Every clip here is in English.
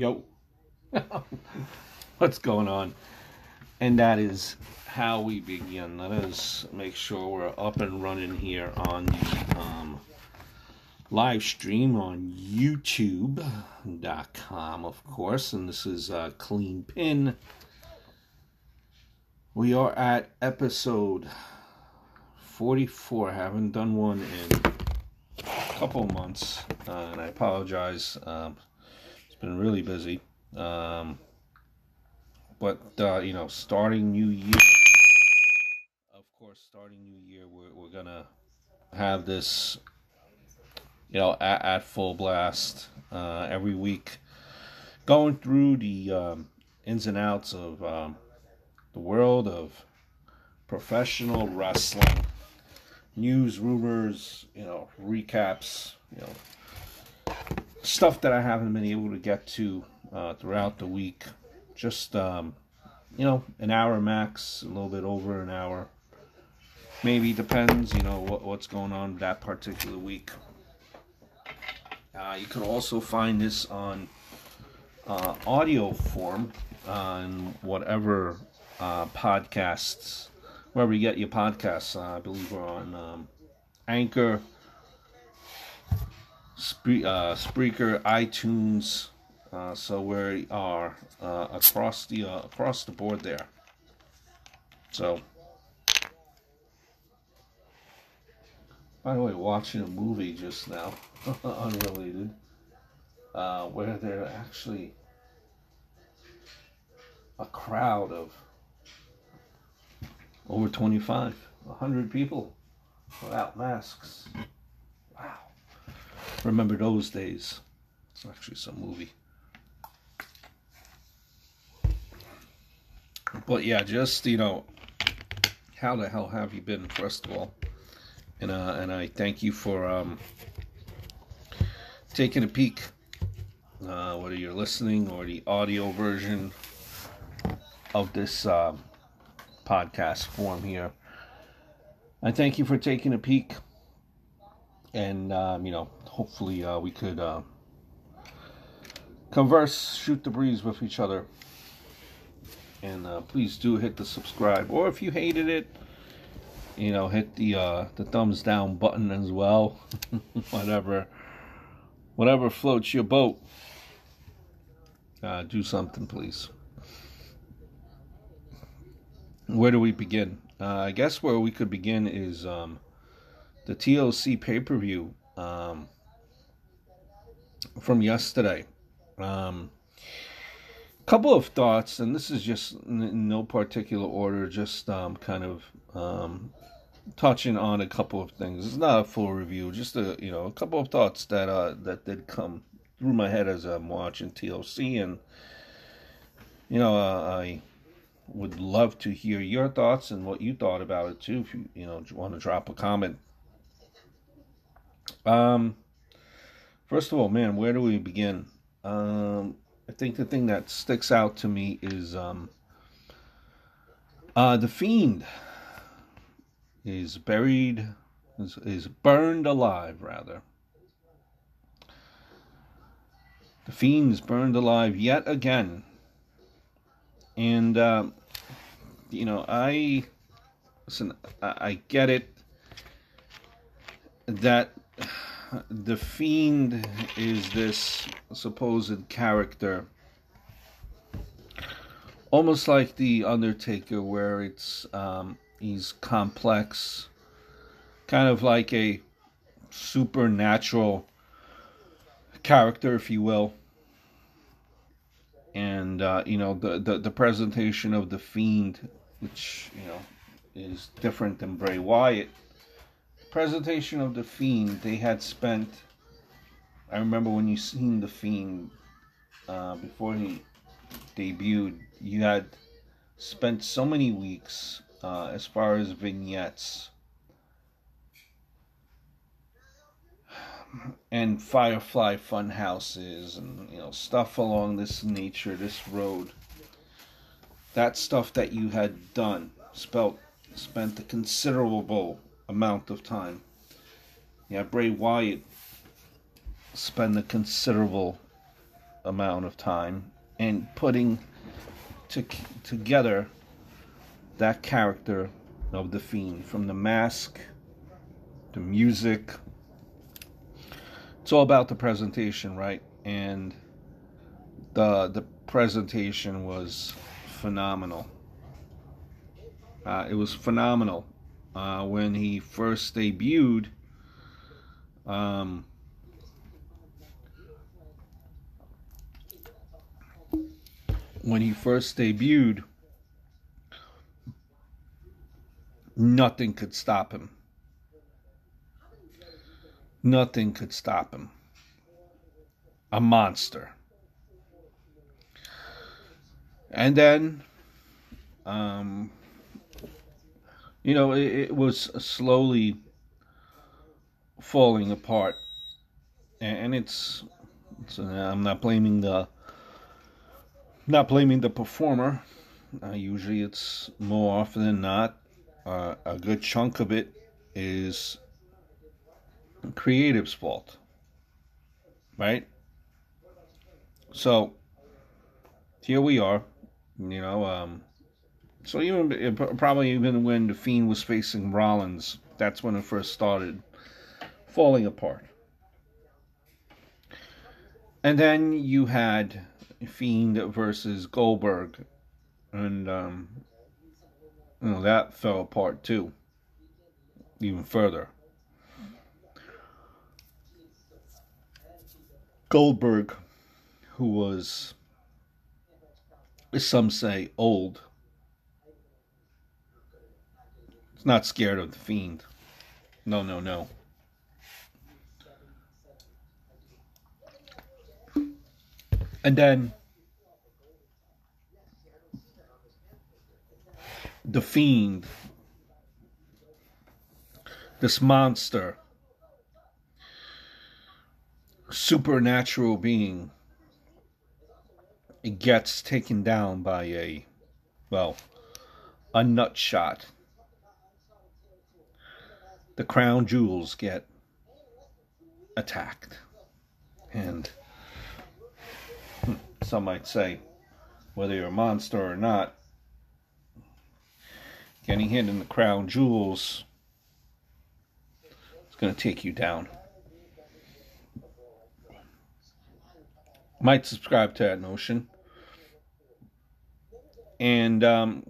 Yo. What's going on? And that is how we begin. Let us make sure we're up and running here on the um, live stream on YouTube.com, of course. And this is uh, Clean Pin. We are at episode 44. I haven't done one in a couple months, uh, and I apologize. Um, been really busy. Um, but, uh, you know, starting new year, of course, starting new year, we're, we're to have this, you know, at, at full blast uh, every week, going through the um, ins and outs of um, the world of professional wrestling news, rumors, you know, recaps, you know, stuff that I haven't been able to get to uh, throughout the week. Just, um, you know, an hour max, a little bit over an hour. Maybe depends, you know, what, what's going on that particular week. Uh, you can also find this on uh, audio form on whatever uh, podcasts wherever you get your podcasts. Uh, I believe we're on um, Anchor, Spre- uh, Spreaker, iTunes. Uh, so we are uh, across the uh, across the board there. So, by the way, watching a movie just now, unrelated, uh, where there actually a crowd of over 25, 100 people without masks. Remember those days. It's actually some movie. But yeah, just, you know, how the hell have you been, first of all? And, uh, and I thank you for um, taking a peek, uh, whether you're listening or the audio version of this. Uh, podcast form here. I thank you for taking a peek, and um, you know, hopefully uh, we could uh, converse, shoot the breeze with each other. And uh, please do hit the subscribe, or if you hated it, you know, hit the uh, the thumbs down button as well. whatever, whatever floats your boat. Uh, do something, please where do we begin? Uh, I guess where we could begin is um, the TLC pay per view um, from yesterday. Um, couple of thoughts, and this is just in no particular order, just um, kind of um, touching on a couple of things. It's not a full review, just a you know a couple of thoughts that uh, that did come through my head as I'm watching TLC, and you know uh, I would love to hear your thoughts and what you thought about it too. If you you know want to drop a comment. Um, first of all, man, where do we begin? Um, I think the thing that sticks out to me is um, uh, the fiend is buried, is, is burned alive, rather. The fiend is burned alive yet again. And uh, you know, I listen. I, I get it that the fiend is this supposed character. Almost like the undertaker where it's um, he's complex. Kind of like a supernatural character if you will. And uh, you know the, the the presentation of the fiend which you know is different than Bray Wyatt. Presentation of the Fiend, they had spent. I remember when you seen the Fiend uh, before he debuted, you had spent so many weeks uh, as far as vignettes and Firefly fun houses and you know stuff along this nature, this road that stuff that you had done, spelt, spent a considerable amount of time. Yeah, Bray Wyatt spent a considerable amount of time in putting to, together that character of the Fiend from the mask, the music. It's all about the presentation, right? And the the presentation was phenomenal. Uh, it was phenomenal uh, when he first debuted. Um, when he first debuted, nothing could stop him. Nothing could stop him. A monster. And then, um, you know, it, it was slowly falling apart, and it's, it's uh, I'm not blaming the not blaming the performer. Uh, usually, it's more often than not uh, a good chunk of it is creative's fault, right? So here we are, you know. Um, so even probably even when the Fiend was facing Rollins, that's when it first started falling apart. And then you had Fiend versus Goldberg, and um, you know that fell apart too, even further. Goldberg, who was, as some say, old, is not scared of the Fiend. No, no, no. And then the fiend, this monster, supernatural being, it gets taken down by a, well, a nut shot. The crown jewels get attacked. And some might say, whether you're a monster or not, getting hit in the crown jewels is going to take you down. Might subscribe to that notion. And, um,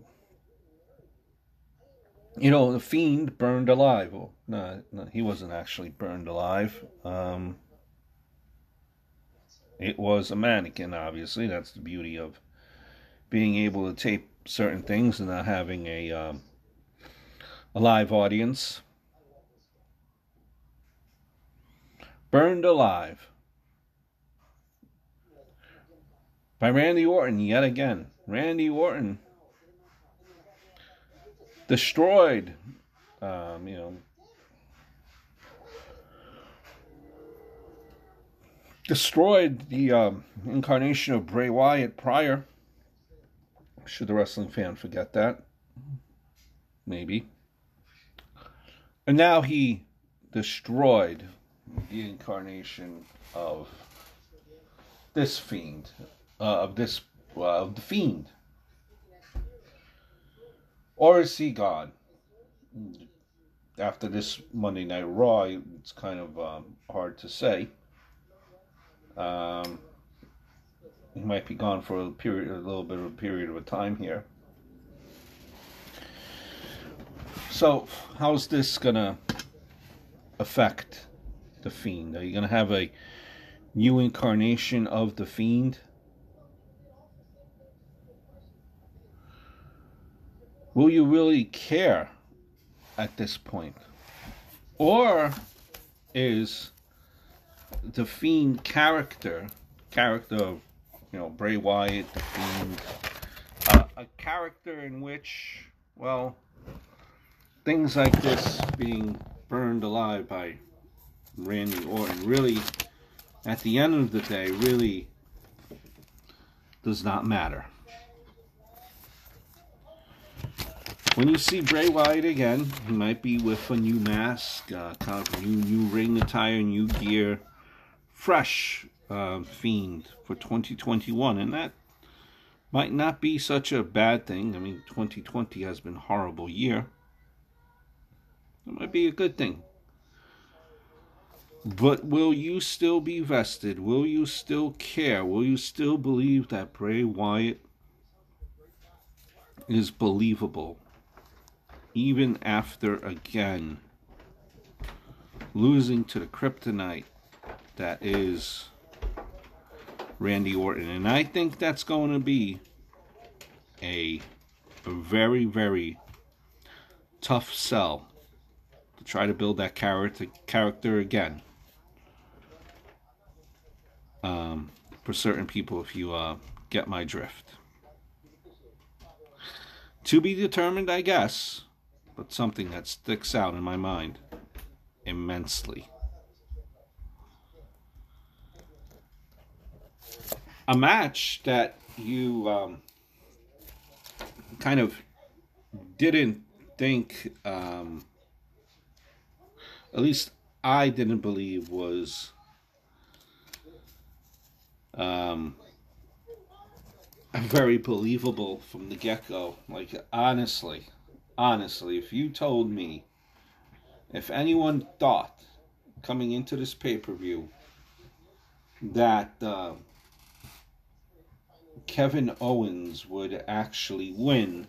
you know, the fiend burned alive. Well, no, no he wasn't actually burned alive. Um, it was a mannequin, obviously. That's the beauty of being able to tape certain things and not having a, um, a live audience. Burned Alive by Randy Orton yet again. Randy Orton destroyed, um, you know, destroyed the um, incarnation of Bray Wyatt prior. Should the wrestling fan forget that? Maybe. And now he destroyed the incarnation of this fiend, uh, of this, uh, of the fiend. Or is he God? After this Monday Night Raw, it's kind of um, hard to say. Um, he might be gone for a period, a little bit of a period of a time here. So, how's this gonna affect the fiend? Are you gonna have a new incarnation of the fiend? Will you really care at this point? Or is the Fiend character, character of, you know, Bray Wyatt, the Fiend, uh, a character in which, well, things like this being burned alive by Randy Orton really, at the end of the day, really does not matter. When you see Bray Wyatt again, he might be with a new mask, uh, kind of new new ring attire, new gear, fresh uh, Fiend for 2021, and that might not be such a bad thing. I mean, 2020 has been a horrible year. It might be a good thing. But will you still be vested? Will you still care? Will you still believe that Bray Wyatt is believable? Even after, again, losing to the kryptonite that is Randy Orton. And I think that's going to be a, a very, very tough sell to try to build that character character again. Um, for certain people, if you uh, get my drift. To be determined, I guess, but something that sticks out in my mind immensely. A match that you um, kind of didn't think, um, at least I didn't believe was um, very believable from the get go. Like, honestly, honestly, if you told me if anyone thought coming into this pay per view that uh, Kevin Owens would actually win,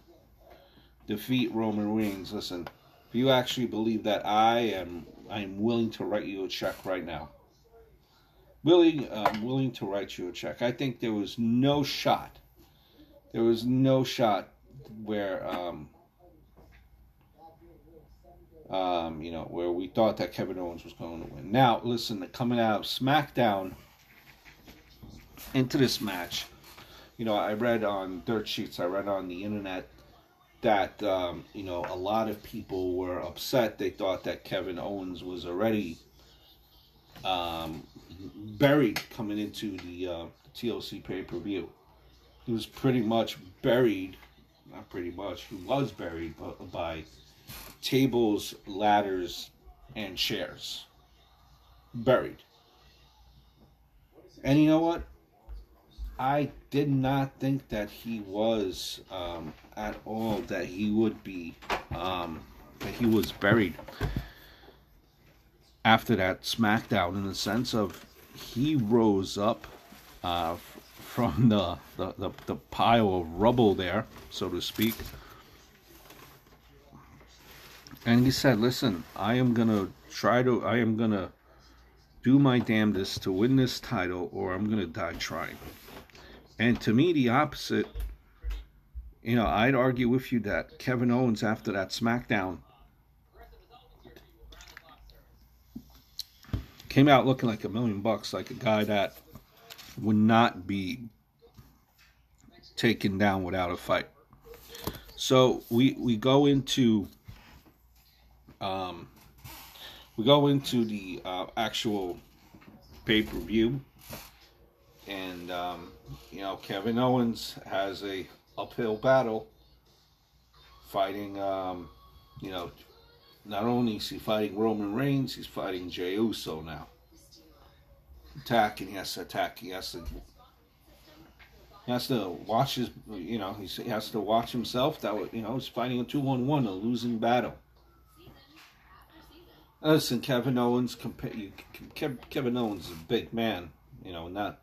defeat Roman Reigns, listen, if you actually believe that, I am I am willing to write you a check right now. Willing, uh, willing to write you a check. I think there was no shot. There was no shot where um, um, you know, where we thought that Kevin Owens was going to win. Now, listen, coming out of SmackDown into this match, you know, I read on dirt sheets, I read on the internet that, um, you know, a lot of people were upset. They thought that Kevin Owens was already um, buried coming into the uh, TLC pay per view. He was pretty much buried, not pretty much, he was buried by tables, ladders, and chairs. Buried. And you know what? I did not think that he was um, at all that he would be um, that he was buried after that SmackDown in the sense of he rose up uh, from the, the, the, the pile of rubble there, so to speak, and he said, "Listen, I am gonna try to. I am gonna do my damnedest to win this title, or I'm gonna die trying." And to me, the opposite. You know, I'd argue with you that Kevin Owens, after that SmackDown, came out looking like a million bucks, like a guy that would not be taken down without a fight. So we we go into um, we go into the uh, actual pay per view, and um, you know Kevin Owens has a uphill battle fighting. Um, you know, not only is he fighting Roman Reigns, he's fighting Jey Uso now. Attack and he has to attack. He has to. He has to watch his, you know, he has to watch himself. That you know, he's fighting a two-on-one, a losing battle. Listen, Kevin Owens. Kevin Owens is a big man. You know, not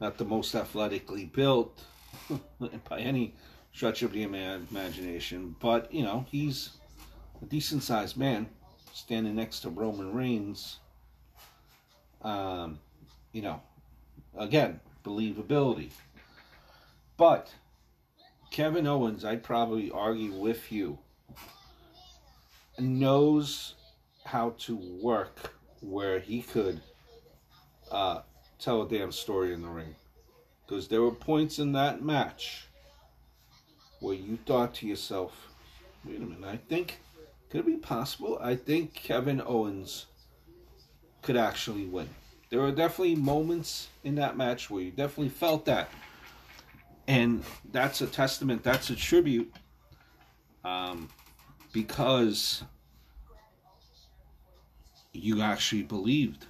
not the most athletically built by any stretch of the imagination, but you know he's a decent sized man, standing next to Roman Reigns. Um, you know, again, believability. But Kevin Owens, I'd probably argue with you, knows how to work where he could uh, tell a damn story in the ring. Because there were points in that match where you thought to yourself, wait a minute, I think, could it be possible? I think Kevin Owens could actually win. There were definitely moments in that match where you definitely felt that. And that's a testament, that's a tribute. Um, because you actually believed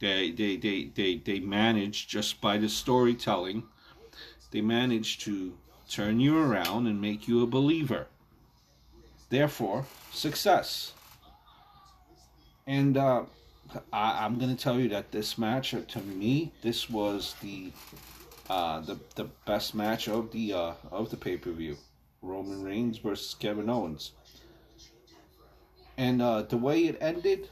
They they they they they managed just by the storytelling. They managed to turn you around and make you a believer. Therefore, success. And uh, I, am going to tell you that this match, to me, this was the uh, the the best match of the uh, of the pay per view. Roman Reigns versus Kevin Owens. And uh, the way it ended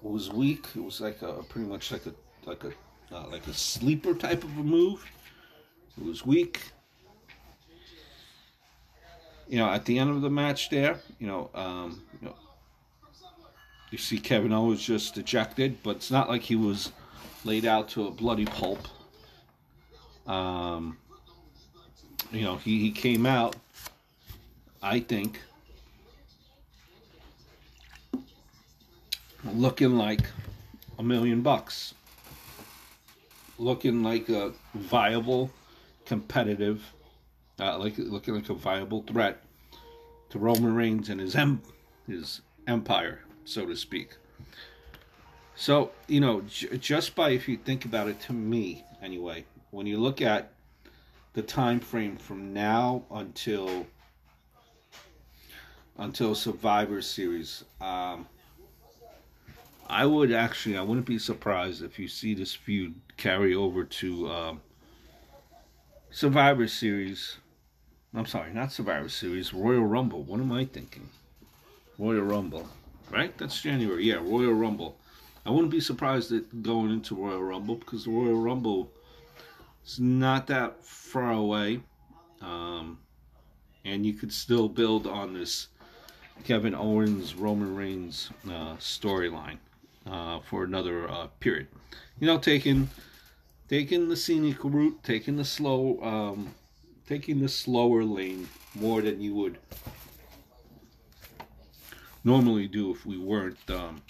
was weak. It was like a pretty much like a like a uh, like a sleeper type of a move. It was weak. You know, at the end of the match, there, you know, um, you know, you see Kevin Owens just ejected, but it's not like he was laid out to a bloody pulp. Um, you know, he, he came out, I think, looking like a million bucks. Looking like a viable, competitive, uh, like looking like a viable threat to Roman Reigns and his em- his empire so to speak. So, you know, j- just by if you think about it to me anyway, when you look at the time frame from now until until Survivor Series, um, I would actually I wouldn't be surprised if you see this feud carry over to um, Survivor Series. I'm sorry, not Survivor Series, Royal Rumble. What am I thinking? Royal Rumble right? That's January. Yeah, Royal Rumble. I wouldn't be surprised at going into Royal Rumble because the Royal Rumble is not that far away, um, and you could still build on this Kevin Owens Roman Reigns uh, storyline uh, for another uh, period. You know, taking taking the scenic route, taking the slow, um, taking the slower lane more than you would normally do if we weren't um,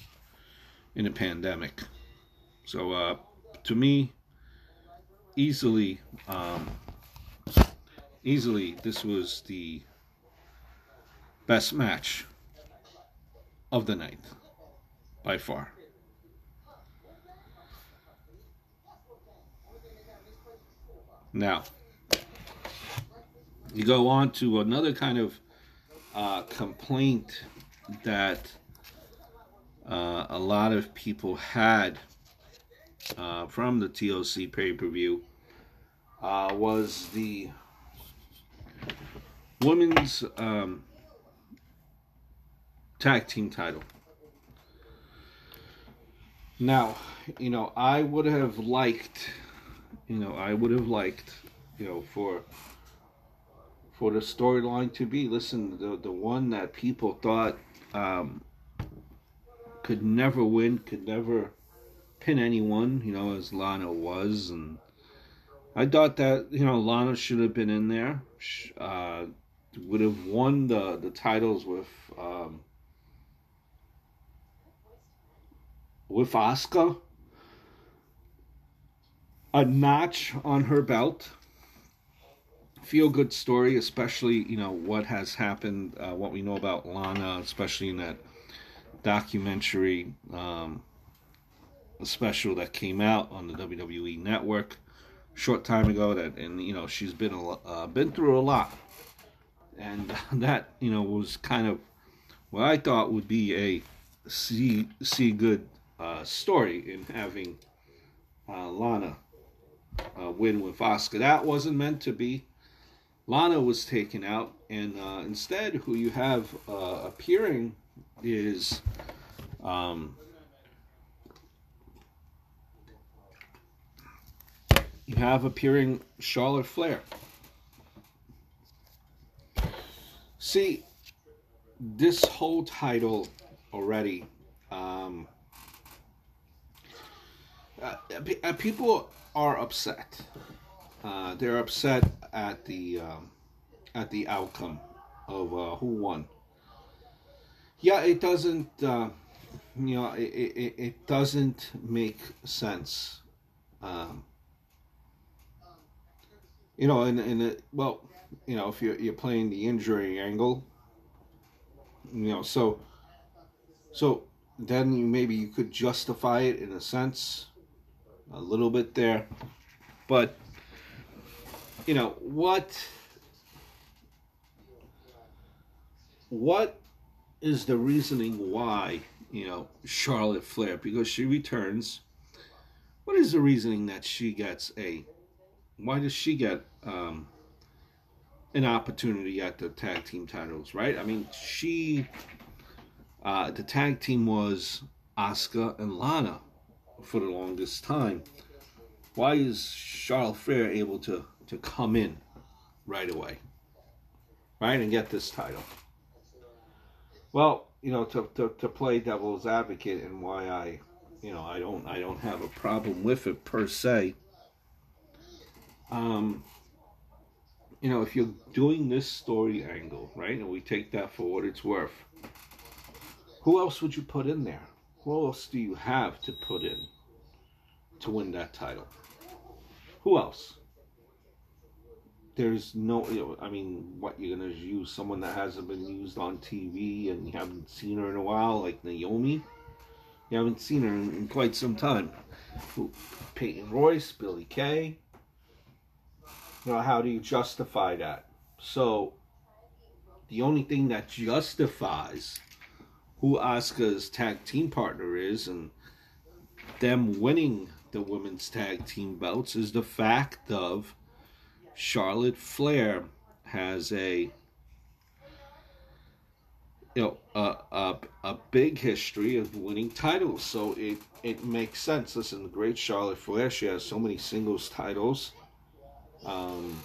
in a pandemic. So, uh, to me, easily, um, easily, this was the best match of the night by far. Now, you go on to another kind of uh, complaint that uh, a lot of people had uh, from the TLC pay per view uh, was the women's um, tag team title. Now, you know, I would have liked, you know, I would have liked, you know, for for the storyline to be listen, the the one that people thought um, could never win, could never pin anyone, you know, as Lana was. And I thought that, you know, Lana should have been in there. Uh, would have won the, the titles with um, with Asuka. A notch on her belt feel good story, especially you know what has happened, uh, what we know about Lana, especially in that documentary um, special that came out on the WWE Network short time ago. That and you know she's been a, uh, been through a lot, and that you know was kind of what I thought would be a see see good uh, story in having uh, Lana uh, win with Asuka. That wasn't meant to be. Lana was taken out, and uh, instead, who you have uh, appearing is um, you have appearing Charlotte Flair. See, this whole title already. Um, uh, uh people are upset uh, they're upset at the um, at the outcome of uh, who won. Yeah, it doesn't. Uh, you know, it, it, it doesn't make sense. Um, you know, and and well, you know, if you're you're playing the injury angle, you know, so so then you maybe you could justify it in a sense, a little bit there, but you know what? What is the reasoning why you know Charlotte Flair because she returns? What is the reasoning that she gets a? Why does she get um, an opportunity at the tag team titles? Right? I mean, she uh, the tag team was Asuka and Lana for the longest time. Why is Charlotte Flair able to to come in right away, right, and get this title? Well, you know, to, to, to play devil's advocate and why I, you know, I don't I don't have a problem with it per se. Um, you know, if you're doing this story angle, right, and we take that for what it's worth, who else would you put in there? Who else do you have to put in to win that title? Who else? There's no, you know, I mean, what you're gonna use someone that hasn't been used on TV and you haven't seen her in a while, like Naomi. You haven't seen her in, in quite some time. Peyton Royce, Billie Kay. You know, how do you justify that? So, the only thing that justifies who Asuka's tag team partner is and them winning the women's tag team belts is the fact of Charlotte Flair has a you know a, a, a big history of winning titles. So it it makes sense. Listen the great Charlotte Flair she has so many singles titles. Um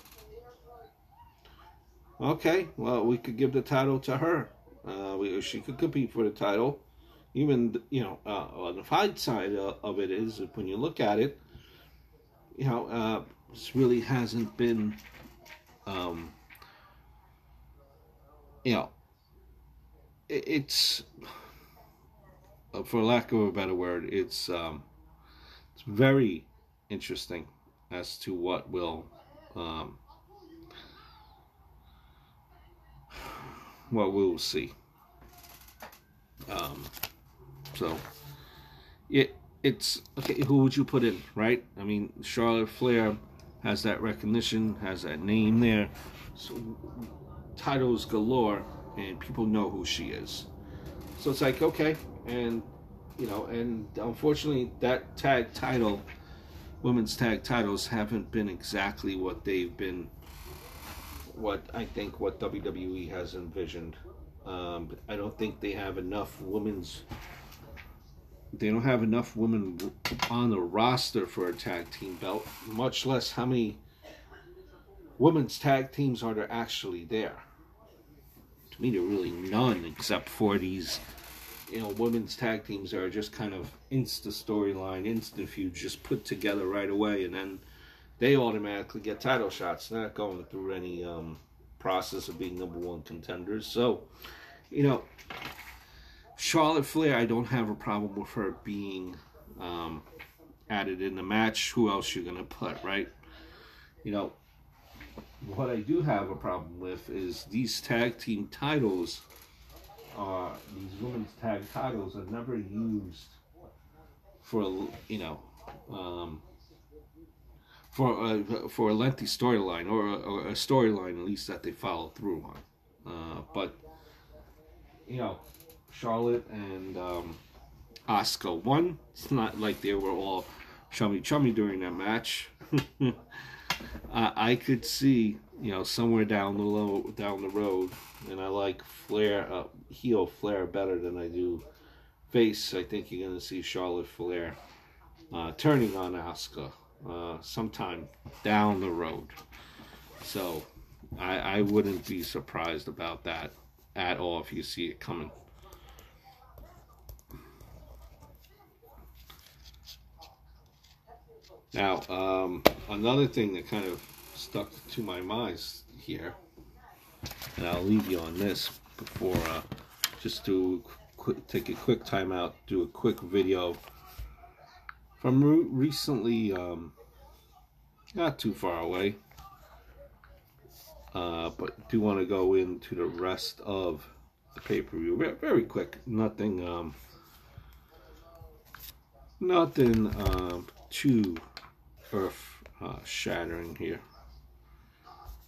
okay well we could give the title to her. Uh, we, she could compete for the title. Even you know, uh, on the fight side of it is when you look at it, you know, uh, this really hasn't been, um, you know, it, it's uh, for lack of a better word, it's um, it's very interesting as to what will um, well, we'll see. So, it it's okay. Who would you put in, right? I mean, Charlotte Flair has that recognition, has that name there, so titles galore, and people know who she is. So it's like okay, and you know, and unfortunately, that tag title, women's tag titles, haven't been exactly what they've been what I think what WWE has envisioned. Um, I don't think they have enough women's. They don't have enough women on the roster for a tag team belt. Much less how many women's tag teams are there actually there. To me, there are really none except for these, you know, women's tag teams are just kind of insta storyline, instant feuds, just put together right away, and then they automatically get title shots. Not going through any um, process of being number one contenders. So, you know, Charlotte Flair, I don't have a problem with her being um, added in the match. Who else you gonna put, right? You know, what I do have a problem with is these tag team titles. Are these women's tag titles are never used for you know um, for a, for a lengthy storyline or a, a storyline at least that they follow through on. Uh, but you know, Charlotte and um, Asuka won. It's not like they were all chummy chummy during that match. I, I could see you know somewhere down the low down the road, and I like Flair uh, heel Flair better than I do face. I think you're gonna see Charlotte Flair uh, turning on Asuka uh, sometime down the road. So I, I wouldn't be surprised about that at all if you see it coming. Now, um, another thing that kind of stuck to my mind here, and I'll leave you on this before uh, just to take a quick time out, do a quick video from re recently, um, not too far away, uh, but do want to go into the rest of the pay-per-view very, very quick. Nothing, um, Nothing um, too earth uh, shattering here.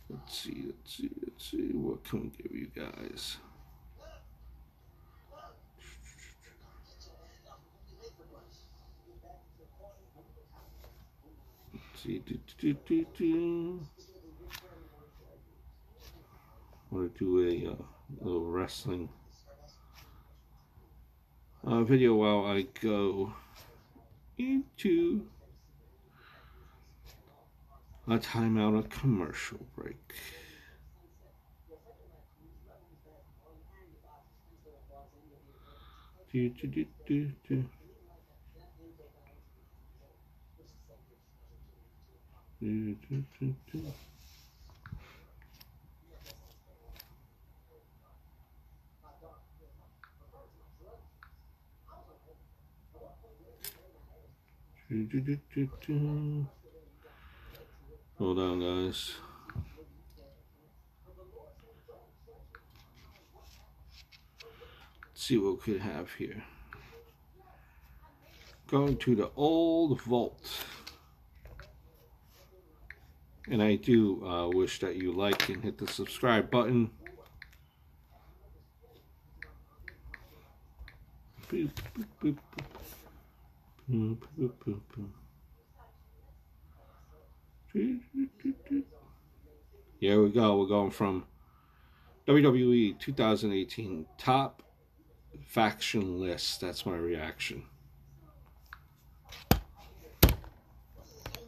Let's see, let's see, let's see. What can we give you guys? Let's see. Do, do, do, do. Want to do a uh, little wrestling uh, video while I go into a timeout, a commercial break. Do, do, do, do, do. Do, do, do, do. Do. Hold on, guys. Let's see what we could have here. Going to the old vault. And I do uh, wish that you like and hit the subscribe button. Boop, boop, boop, boop. Boop, boop, boop, boop. Here we go. We're going from WWE 2018 top faction list. That's my reaction.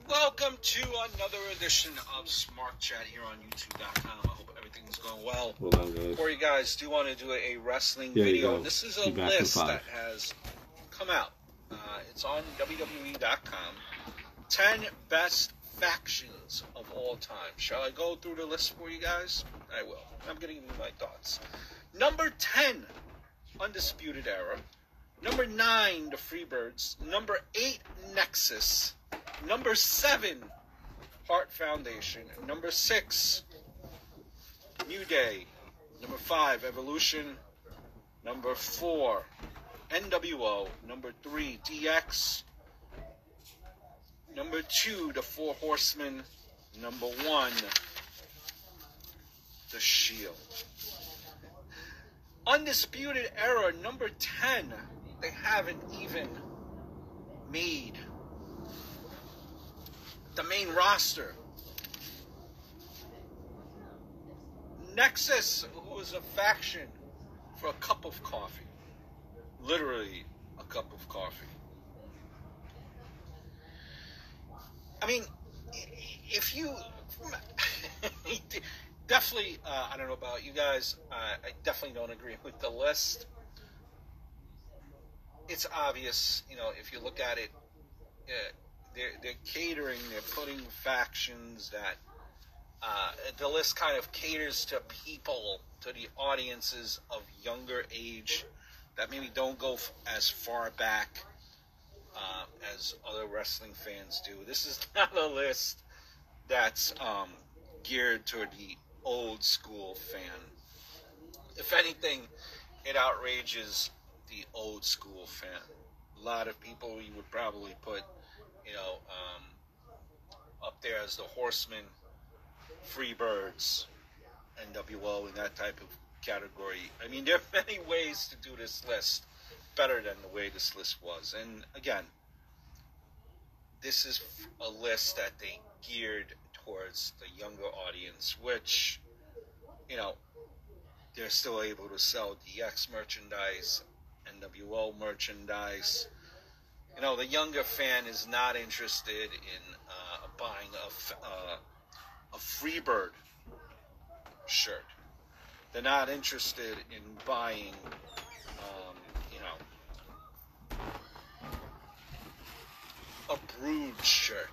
Welcome to another edition of Smart Chat here on YouTube.com. I hope everything's going well. Hold on, guys. For you guys, do want to do a wrestling There video. This is a list that has come out. Uh, it's on WWE.com. 10 best factions of all time. Shall I go through the list for you guys? I will. I'm going to give you my thoughts. Number 10, Undisputed Era. Number 9, The Freebirds. Number 8, Nexus. Number 7, Heart Foundation. Number 6, New Day. Number 5, Evolution. Number 4, NWO. Number 3, DX. Number 2, The Four Horsemen. Number 1, The Shield. Undisputed Era, number 10. They haven't even made the main roster. Nexus, who is a faction for a cup of coffee. Literally a cup of coffee. I mean, if you definitely, uh, I don't know about you guys, uh, I definitely don't agree with the list. It's obvious, you know, if you look at it, uh, they're, they're catering, they're putting factions that uh, the list kind of caters to people, to the audiences of younger age that maybe don't go f- as far back uh, as other wrestling fans do. This is not a list that's um, geared toward the old school fan. If anything, it outrages the old school fan. A lot of people you would probably put, you know, um, up there as the Horsemen, Freebirds, NWO, in that type of category. I mean, there are many ways to do this list better than the way this list was. And again, this is a list that they geared towards the younger audience, which, you know, they're still able to sell DX merchandise, NWO merchandise. You know, the younger fan is not interested in uh, buying a, uh, a Freebird shirt. They're not interested in buying, a Brood shirt.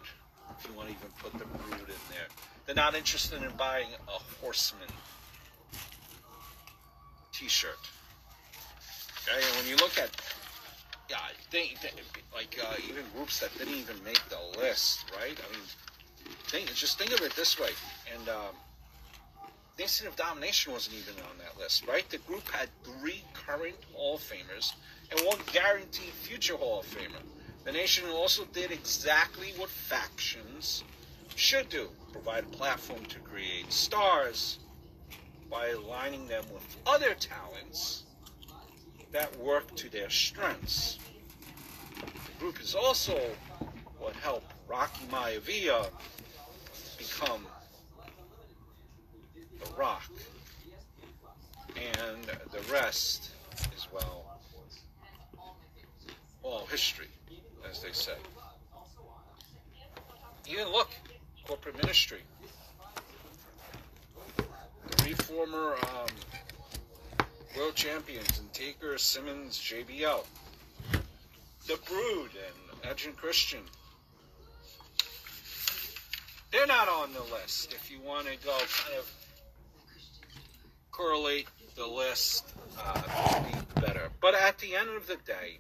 If you want to even put the Brood in there, they're not interested in buying a Horseman T-shirt. Okay, and when you look at, yeah, they, they, like uh, even groups that didn't even make the list, right? I mean, think, just think of it this way, and. Um, the Nation of Domination wasn't even on that list, right? The group had three current Hall of Famers and one guaranteed future Hall of Famer. The nation also did exactly what factions should do provide a platform to create stars by aligning them with other talents that work to their strengths. The group is also what helped Rocky Maivia become The Rock. And the rest is, well, all history, as they say. Even look, corporate ministry. Three former um, world champions and Taker, Simmons, JBL. The Brood and Edge and Christian. They're not on the list if you want to go kind of correlate the list uh, to be better. But at the end of the day,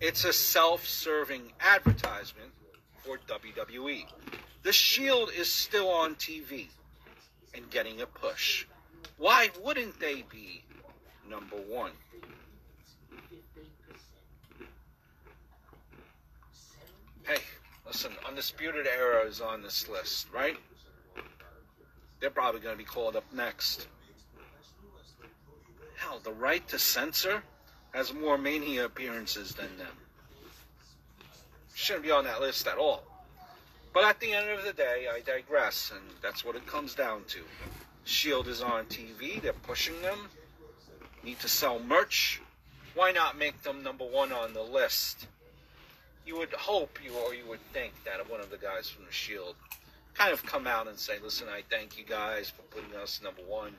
it's a self serving advertisement for WWE. The Shield is still on TV and getting a push. Why wouldn't they be number one? Hey, listen, Undisputed Era is on this list, right? They're probably going to be called up next. Hell, the right to censor has more Mania appearances than them. Shouldn't be on that list at all. But at the end of the day, I digress, and that's what it comes down to. Shield is on TV, they're pushing them. Need to sell merch. Why not make them number one on the list? You would hope you or you would think that one of the guys from the Shield kind of come out and say, "Listen, I thank you guys for putting us number one,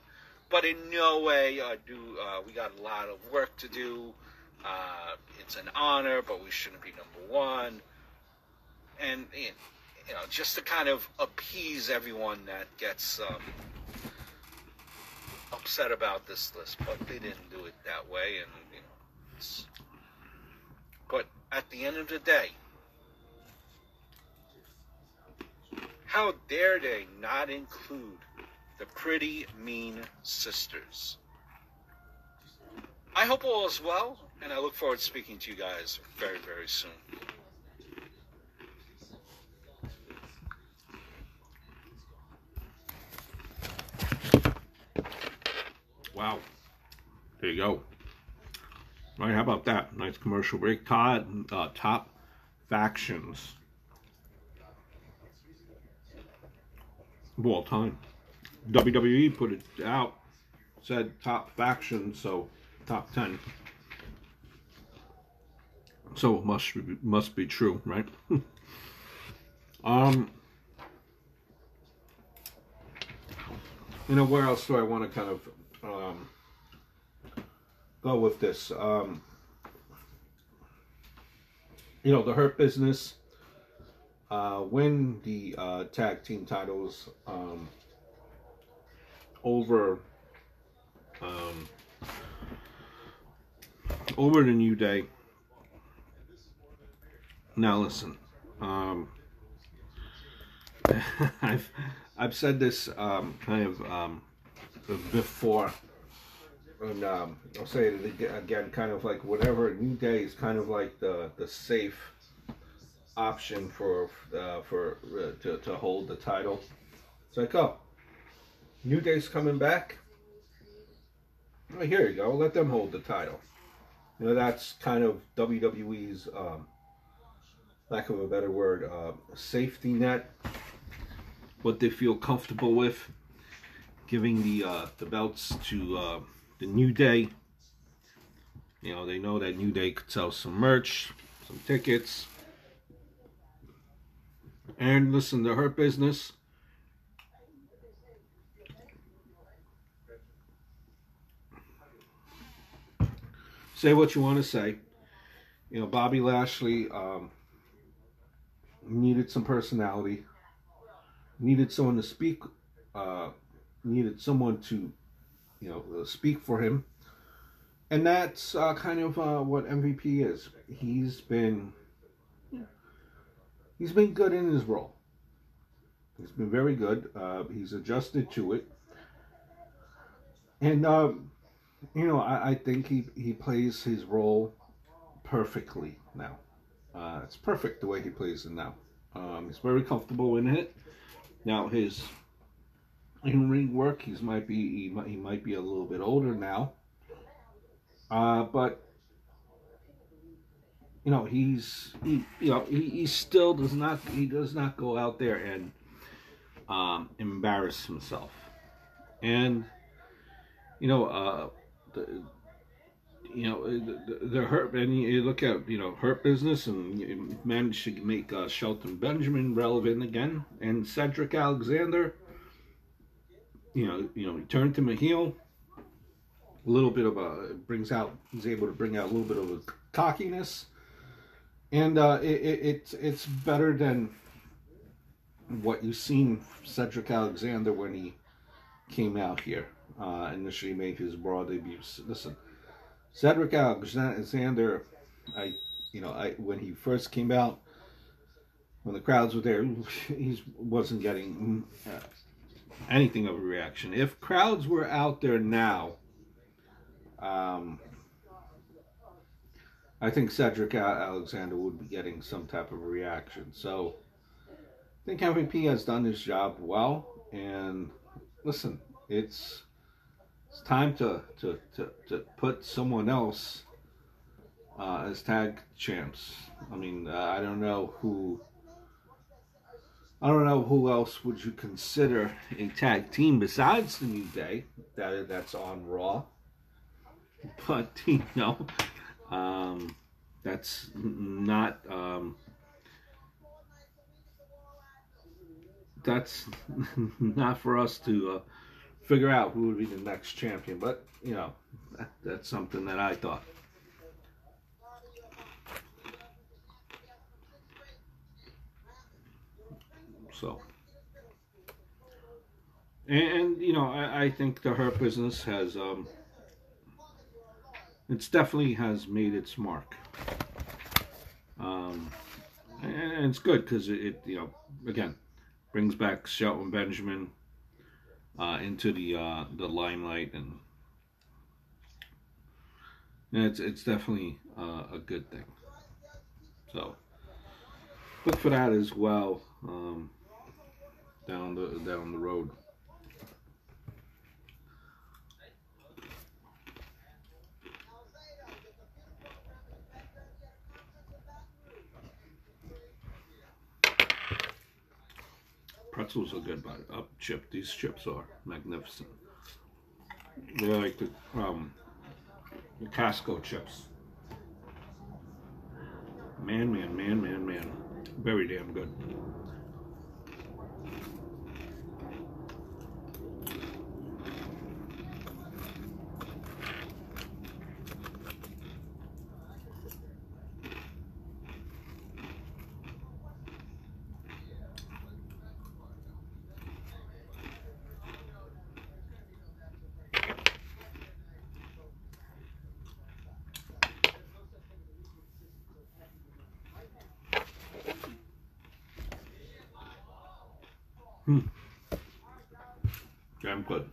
but in no way uh, do uh, we got a lot of work to do. Uh, it's an honor, but we shouldn't be number one." And you know, just to kind of appease everyone that gets um, upset about this list, but they didn't do it that way, and you know, but at the end of the day. How dare they not include the pretty mean sisters? I hope all is well, and I look forward to speaking to you guys very, very soon. Wow. There you go. All right, how about that? Nice commercial break. Todd, uh, top factions of all time. WWE put it out, said top faction, so top 10. So it must be, must be true, right? um, you know, where else do I want to kind of um, go with this? Um, you know, the Hurt Business uh, win the uh, tag team titles um, over um, over the New Day. Now listen, um, I've I've said this um, kind of um, before, and um, I'll say it again, kind of like whatever New Day is kind of like the the safe option for uh, for uh, to, to hold the title. It's like, oh, New Day's coming back. Well, here you go. Let them hold the title. You know, that's kind of WWE's, um, lack of a better word, uh, safety net. What they feel comfortable with, giving the uh, the belts to uh, the New Day. You know, they know that New Day could sell some merch, some tickets and listen to Hurt Business. Say what you want to say. You know, Bobby Lashley um, needed some personality, needed someone to speak, uh, needed someone to, you know, speak for him. And that's uh, kind of uh, what MVP is. He's been he's been good in his role. He's been very good. Uh, he's adjusted to it, and um, you know I, I, think he he plays his role perfectly now. Uh, it's perfect the way he plays it now. Um, he's very comfortable in it. Now his in ring work, he's might be he might, he might be a little bit older now, uh, but you know he's he you know he, he still does not he does not go out there and um, embarrass himself, and you know uh, the you know the, the hurt and you look at you know hurt business and managed to make uh, Shelton Benjamin relevant again and Cedric Alexander. You know you know he turned him a heel a little bit of a brings out he's able to bring out a little bit of a cockiness. And uh, it, it, it's it's better than what you've seen Cedric Alexander when he came out here uh, initially made his broad debut. Listen, Cedric Alexander, I, you know, I when he first came out, when the crowds were there, he wasn't getting uh, anything of a reaction. If crowds were out there now, um, I think Cedric Alexander would be getting some type of reaction. So I think MVP has done his job well. And listen, it's it's time to, to, to, to put someone else uh, as tag champs. I mean, uh, I don't know who. I don't know who else would you consider a tag team besides the New Day that that's on Raw. But you know, um, that's not. Um, that's not for us to uh, figure out who would be the next champion. But you know, that, that's something that I thought. So, and, and you know, I, I, think the Hurt business has, um, it's definitely has made its mark. Um, and, and it's good because it, it, you know, again, brings back Shelton Benjamin uh, into the uh, the limelight, and, it's it's definitely uh, a good thing. So look for that as well um, down the down the road. Pretzels are good, but up chip. These chips are magnificent. They're like the um, the Costco chips. Man, man, man, man, man. Very damn good. Hmm. I'm good.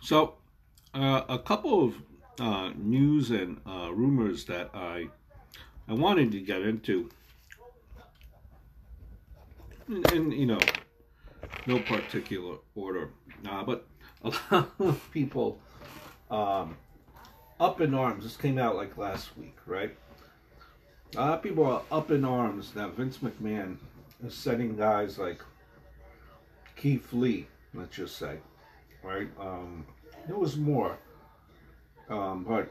So, uh, a couple of uh, news and uh, rumors that I I wanted to get into, and, and you know, no particular order, uh, but a lot of people um, up in arms. This came out like last week, right? A lot of people are up in arms that Vince McMahon is setting guys like Keith Lee, let's just say, right? Um, there was more, um, but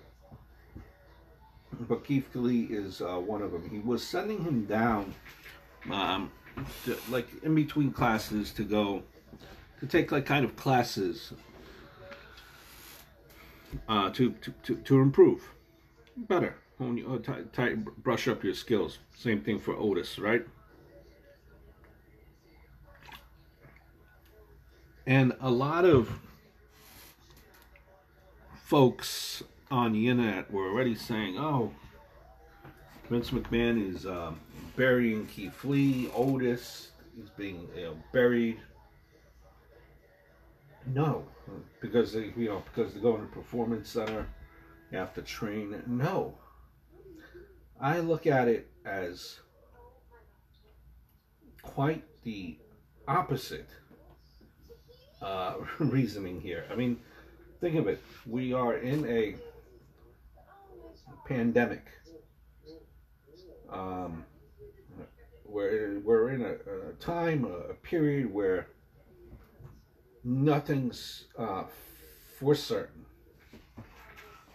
but Keith Lee is uh, one of them. He was sending him down, um, to, like in between classes to go to take like kind of classes uh, to, to, to to improve better you, uh, brush up your skills. Same thing for Otis, right? And a lot of folks on the internet were already saying, oh, Vince McMahon is um, burying Keith Lee, Otis, is being you know, buried. No, because they, you know because they go in a performance center, you have to train. No, I look at it as quite the opposite uh, reasoning here. I mean, think of it. We are in a pandemic. Um, we're, we're in a, a time, a period where nothing's uh, for certain.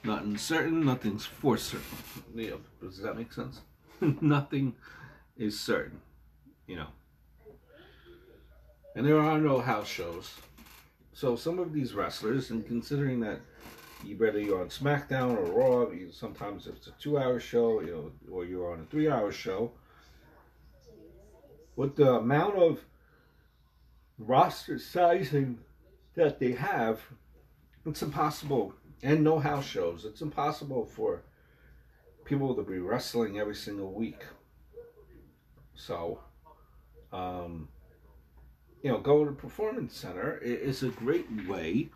Nothing's certain, nothing's for certain. Know, does that make sense? Nothing is certain, you know. And there are no house shows. So some of these wrestlers, and considering that you whether you're on SmackDown or Raw, you, sometimes it's a two-hour show, you know, or you're on a three-hour show. With the amount of roster sizing that they have, it's impossible, and no house shows. It's impossible for people to be wrestling every single week. So, um, you know, going to performance center is a great way,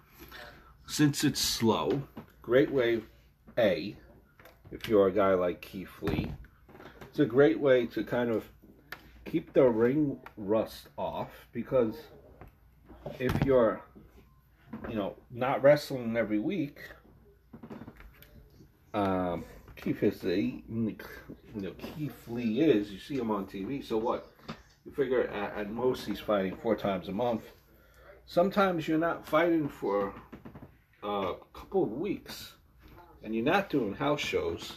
since it's slow. Great way, a, if you're a guy like Keith Lee, it's a great way to kind of keep the ring rust off because if you're, you know, not wrestling every week, um, Keith is the, you know, Keith Lee is. You see him on TV. So what? You figure at, at most he's fighting four times a month. Sometimes you're not fighting for a couple of weeks, and you're not doing house shows.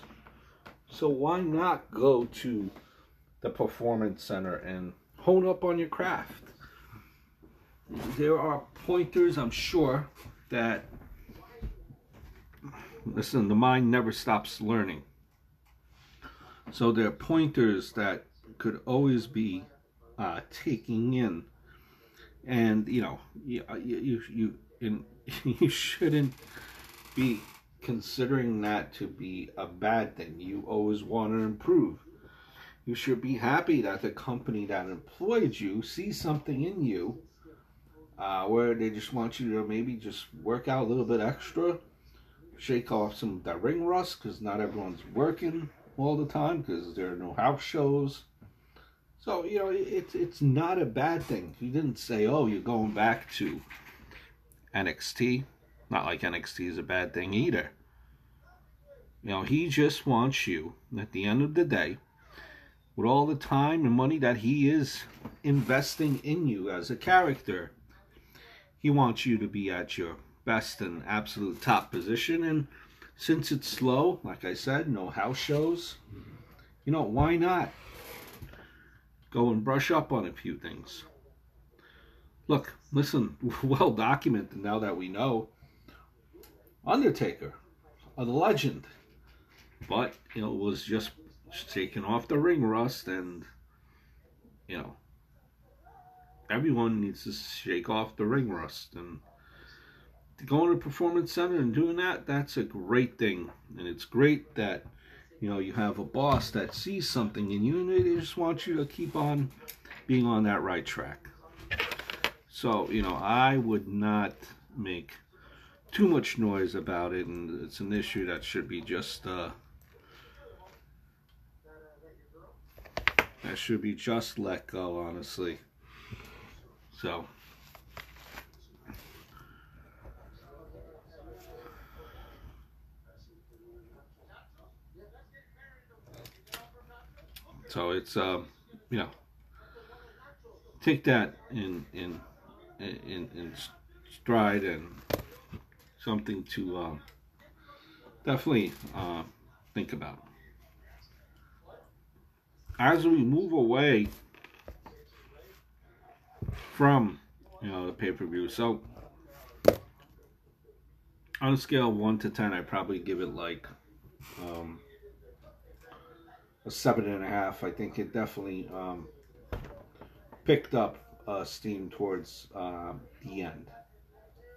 So why not go to the performance center and hone up on your craft? There are pointers, I'm sure, that listen, the mind never stops learning. So there are pointers that could always be uh, taking in, and you know, you you you in, you shouldn't be considering that to be a bad thing. You always want to improve. You should be happy that the company that employed you sees something in you uh, where they just want you to maybe just work out a little bit extra, shake off some of that ring rust because not everyone's working all the time because there are no house shows. So you know it's it's not a bad thing. He didn't say, "Oh, you're going back to NXT." Not like NXT is a bad thing either. You know, he just wants you at the end of the day, with all the time and money that he is investing in you as a character, he wants you to be at your best and absolute top position. And since it's slow, like I said, no house shows, you know, why not? Go and brush up on a few things. Look, listen, well documented now that we know. Undertaker, a legend, but you know was just taken off the ring rust, and you know everyone needs to shake off the ring rust and going to performance center and doing that that's a great thing and it's great that you know you have a boss that sees something in you and they just want you to keep on being on that right track. So you know i would not make too much noise about it and it's an issue that should be just uh that should be just let go honestly. So So it's um, you know, take that in in in in stride and something to um, definitely uh, think about. As we move away from you know the pay per view, so on a scale of one to ten, I probably give it like um, a seven and a half. I think it definitely um, picked up uh, steam towards uh, the end.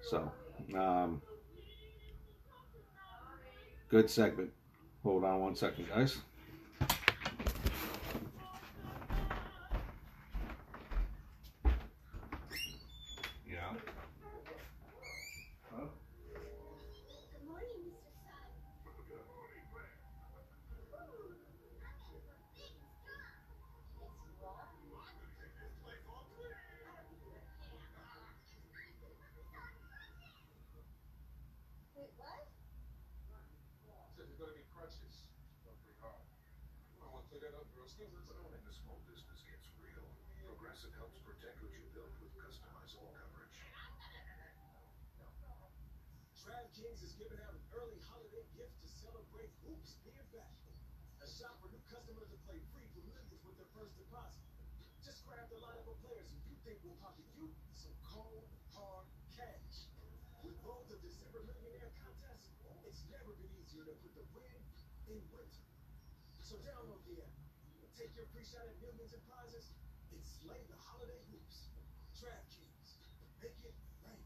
So, um, good segment. Hold on one second, guys. Yeah. When the small business gets real, Progressive helps protect what you build with customizable coverage. DraftKings is giving out an early holiday gift to celebrate hoops being back. A shop for new customers to play free for millions with their first deposit. Just grab the lineup of players who you think will pocket you some cold, hard cash. With both the December Millionaire Contest, it's never been easier to put the win in winter. So download the app, take your free shot at millions in prizes, and slay the holiday hoops. DraftKings, make it rain.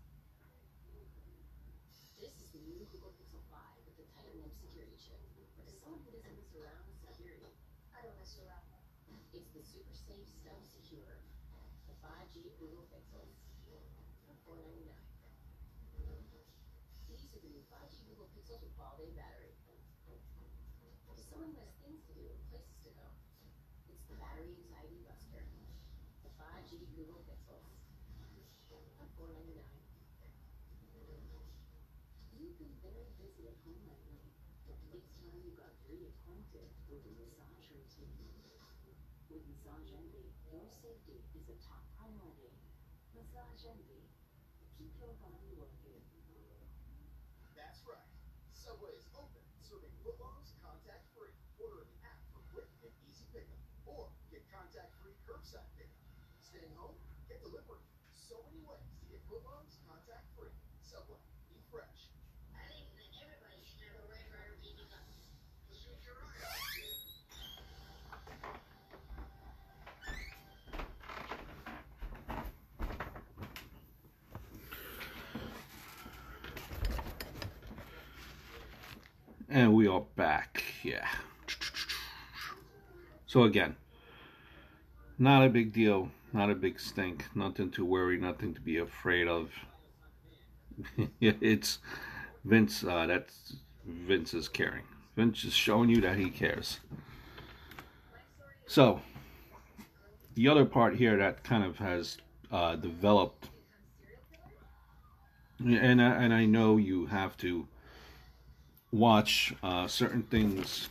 This is the new Google Pixel 5 with the Titan M security chip. But as someone who doesn't mess around with security, I don't mess around. it's the super safe, stealth secure. The 5G Google Pixels. For $499. These are the new 5G Google Pixels with all-day battery. You've very busy at home time you got with massage. With Massage Envy, your safety is a top priority. Massage Envy, keep your body working. That's right. Subway is open, serving footlong. Staying home? Get delivery. So many ways to get footlongs contact-free. Subway, eat fresh. I think that everybody should have a Red Ryder BB gun. Shoot your eye out, kid. And we are back. Yeah. So again, not a big deal, not a big stink, nothing to worry, nothing to be afraid of. it's Vince. Uh, that's Vince is caring. Vince is showing you that he cares. So the other part here that kind of has uh, developed, and I, and I know you have to watch uh, certain things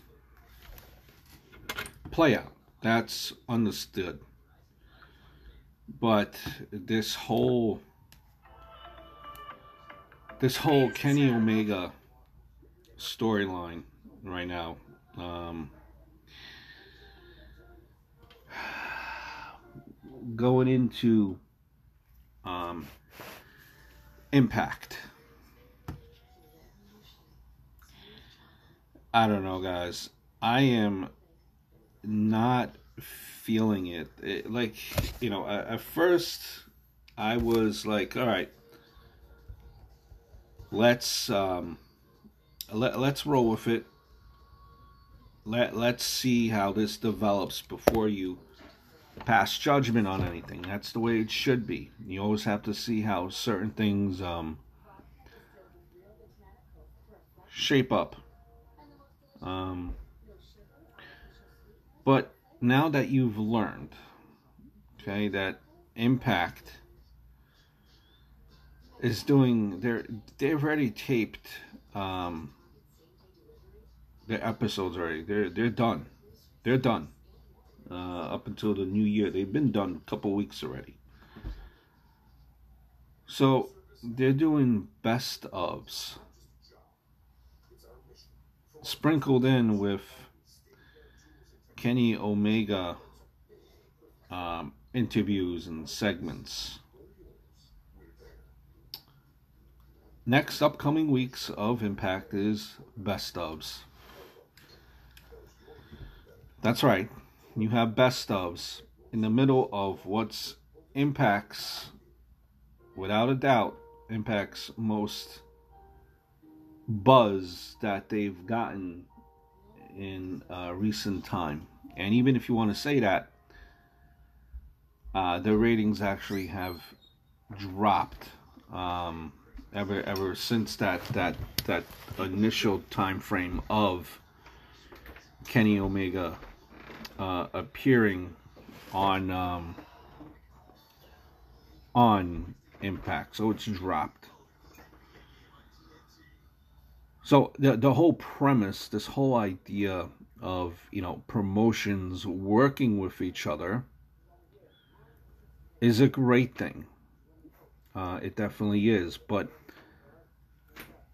play out. That's understood. But this whole this whole Kenny Omega storyline right now, um, going into um, Impact. I don't know, guys. I am not feeling it. it like, you know, at, first I was like, all right, let's um, let let's roll with it. Let let's see how this develops before you pass judgment on anything. That's the way it should be. You always have to see how certain things um, shape up. Um, but now that you've learned, okay, that Impact is doing, they're they've already taped um, the episodes already. They're they're done. They're done. Uh, up until the new year, they've been done a couple weeks already. So they're doing best ofs sprinkled in with Kenny Omega um, interviews and segments. Next upcoming weeks of Impact is best ofs. That's right. You have best ofs in the middle of what's Impact's, without a doubt, Impact's most buzz that they've gotten in uh, recent time. And even if you want to say that, uh, the ratings actually have dropped um, ever ever since that that that initial time frame of Kenny Omega uh, appearing on um, on Impact. So it's dropped. So the the whole premise, this whole idea of you know promotions working with each other is a great thing. Uh, it definitely is, but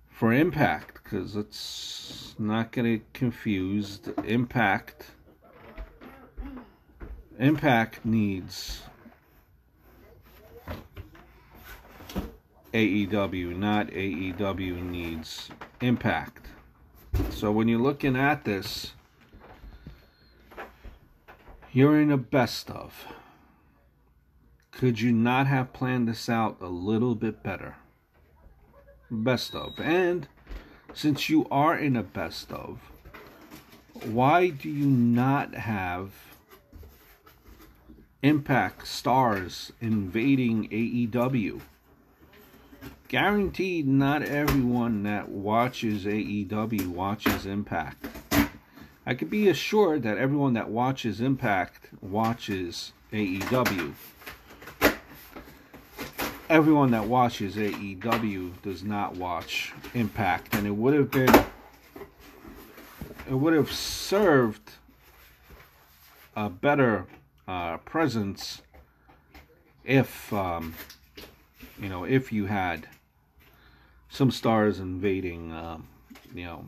for Impact, because let's not get it confused. Impact, Impact needs AEW, not AEW needs Impact. So when you're looking at this, you're in a best of. Could you not have planned this out a little bit better? Best of. And since you are in a best of, why do you not have Impact stars invading AEW? Guaranteed not everyone that watches AEW watches Impact. I could be assured that everyone that watches Impact watches AEW. Everyone that watches AEW does not watch Impact, and it would have been it would have served a better uh, presence if um, you know if you had some stars invading um, you know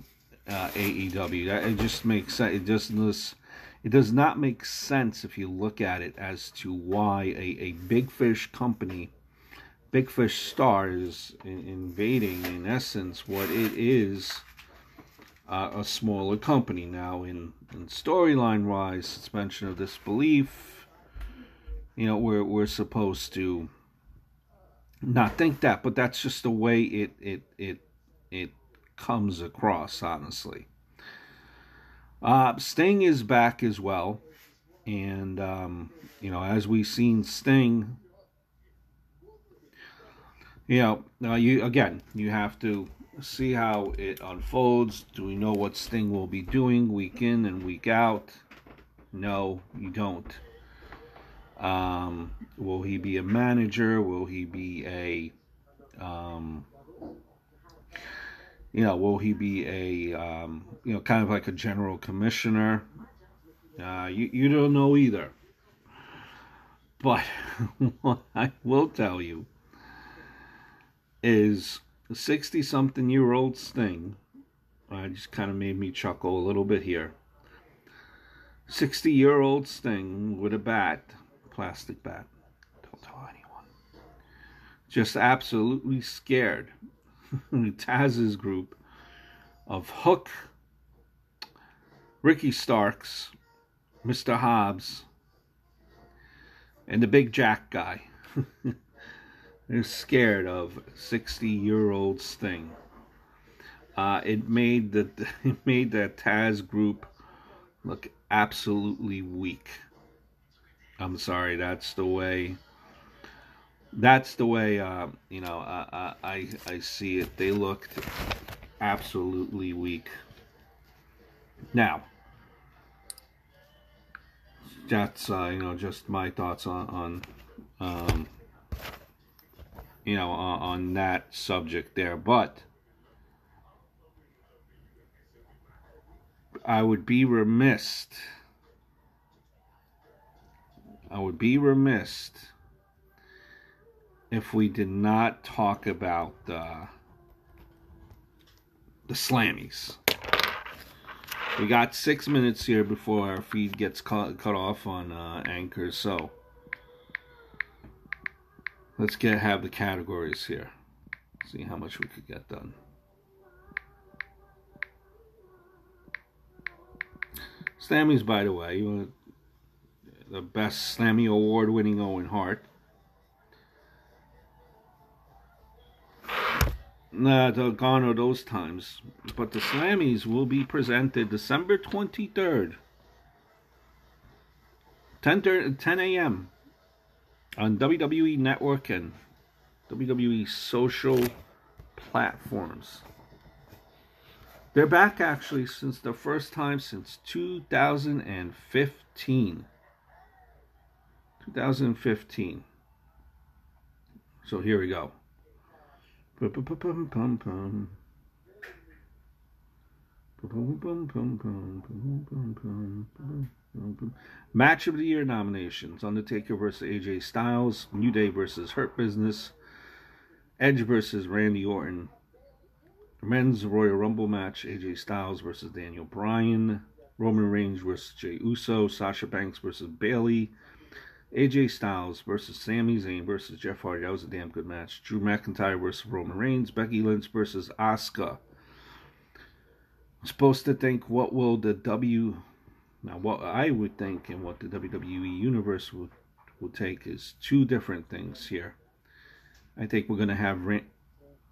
uh, AEW. That it just makes sense. It just does. It does not make sense if you look at it as to why a, a big fish company, big fish stars in, invading in essence what it is uh, a smaller company. Now in, in storyline wise, suspension of disbelief, you know, we're we're supposed to not think that, but that's just the way it it it it comes across, honestly. Uh, Sting is back as well, and um, you know, as we've seen Sting, you know, now you again, you have to see how it unfolds. Do we know what Sting will be doing week in and week out? No, you don't. Um, will he be a manager? Will he be a, um, you know, will he be a, um, you know, kind of like a general commissioner? Uh, you, you don't know either. But what I will tell you is 60 something year old Sting, uh, just kind of made me chuckle a little bit here. 60 year old Sting with a bat plastic bat. Don't tell anyone. Just absolutely scared. Taz's group of Hook, Ricky Starks, Mr. Hobbs, and the big Jack guy. They're scared of 60 year old Sting. Uh, it made the it made that Taz group look absolutely weak. I'm sorry, that's the way. That's the way, uh, you know, uh, I I see it. They looked absolutely weak. Now, that's uh, you know just my thoughts on on um, you know on, on that subject there, but. I would be remiss I would be remiss if we did not talk about the Slammies. We got six minutes here before our feed gets cut, cut off on uh, Anchor, so let's get have the categories here. See how much we could get done. Slammies, by the way, the best Slammy Award winning Owen Hart. Nah, gone are those times. But the Slammies will be presented December 23rd, 10, 10 a.m. on WWE Network and WWE social platforms. They're back actually since the first time since 2015. 2015. So here we go. Match of the Year nominations Undertaker versus AJ Styles, New Day versus Hurt Business, Edge versus Randy Orton, Men's Royal Rumble match AJ Styles versus Daniel Bryan, Roman Reigns versus Jey Uso, Sasha Banks versus Bayley, AJ Styles versus Sami Zayn versus Jeff Hardy. That was a damn good match. Drew McIntyre versus Roman Reigns, Becky Lynch versus Asuka. I'm supposed to think what will the W now what I would think and what the WWE universe would would take is two different things here. I think we're going to have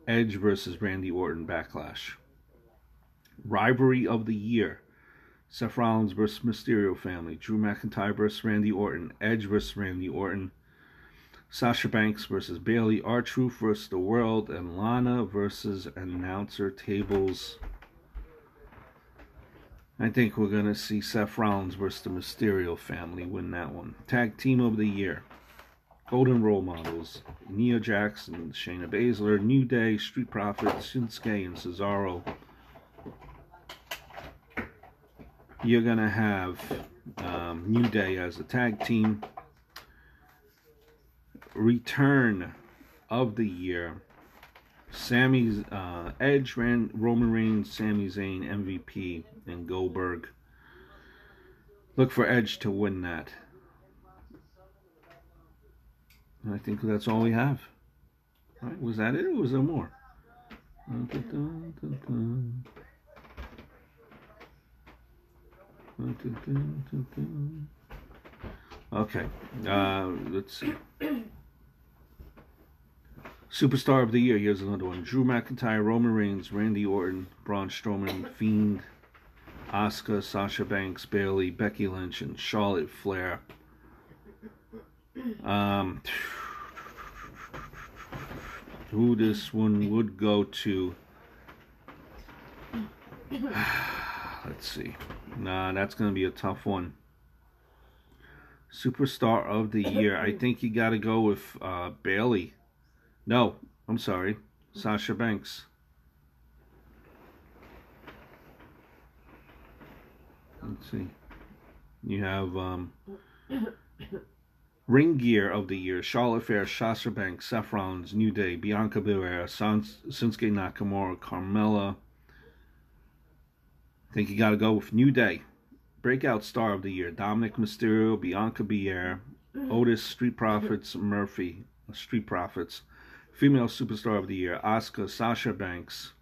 Edge versus Randy Orton backlash. Rivalry of the year. Seth Rollins versus Mysterio family. Drew McIntyre versus Randy Orton. Edge versus Randy Orton. Sasha Banks versus Bayley. R Truth versus the World. And Lana versus announcer tables. I think we're to see Seth Rollins versus the Mysterio family win that one. Tag Team of the Year. Golden Role Models. Nia Jackson, Shayna Baszler, New Day, Street Profits, Shinsuke, and Cesaro. You're going to have um, New Day as a tag team. Return of the Year. Sammy's uh, Edge, ran Roman Reigns, Sami Zayn, MVP, and Goldberg. Look for Edge to win that. And I think that's all we have. All right, was that it or was there more? Dun, dun, dun, dun, dun. Dun, dun, dun, dun, dun. Okay, uh, let's see. Superstar of the Year. Here's another one. Drew McIntyre, Roman Reigns, Randy Orton, Braun Strowman, Fiend, Asuka, Sasha Banks, Bayley, Becky Lynch, and Charlotte Flair. Um, who this one would go to? Let's see. Nah, that's gonna be a tough one. Superstar of the Year. I think you got to go with uh, Bayley. No, I'm sorry. Sasha Banks. Let's see. You have um, Ring Gear of the Year, Charlotte Flair, Sasha Banks, Saffron's, New Day, Bianca Belair, Sans- Shinsuke Nakamura, Carmella. Think you got to go with New Day. Breakout Star of the Year, Dominik Mysterio, Bianca Belair, Otis, Street Profits, Murphy, Street Profits. Female Superstar of the Year, Asuka, Sasha Banks,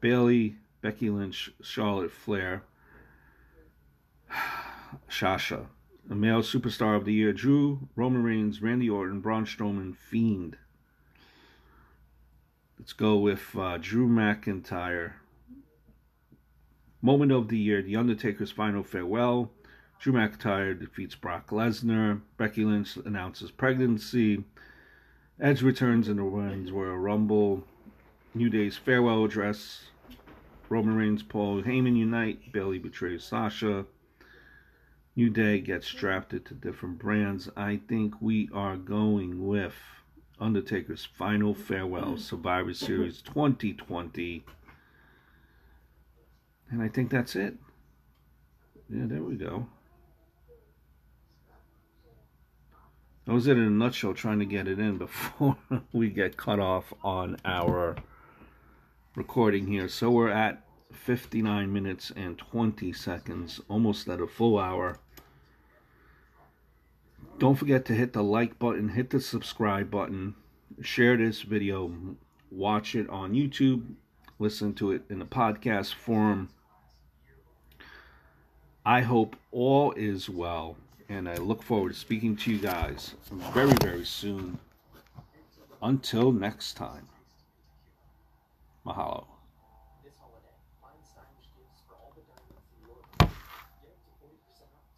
Bayley, Becky Lynch, Charlotte Flair, Shasha. The Male Superstar of the Year, Drew, Roman Reigns, Randy Orton, Braun Strowman, Fiend. Let's go with uh, Drew McIntyre. Moment of the Year, The Undertaker's Final Farewell. Drew McIntyre defeats Brock Lesnar. Becky Lynch announces pregnancy. Edge returns in the Women's Royal Rumble. New Day's farewell address. Roman Reigns, Paul Heyman unite. Bayley betrays Sasha. New Day gets drafted to different brands. I think we are going with Undertaker's final farewell, Survivor Series 2020. And I think that's it. Yeah, there we go. That was in a nutshell, trying to get it in before we get cut off on our recording here. So we're at 59 minutes and 20 seconds, almost at a full hour. Don't forget to hit the like button, hit the subscribe button, share this video, watch it on YouTube, listen to it in the podcast form. I hope all is well, and I look forward to speaking to you guys very, very soon. Until next time, mahalo.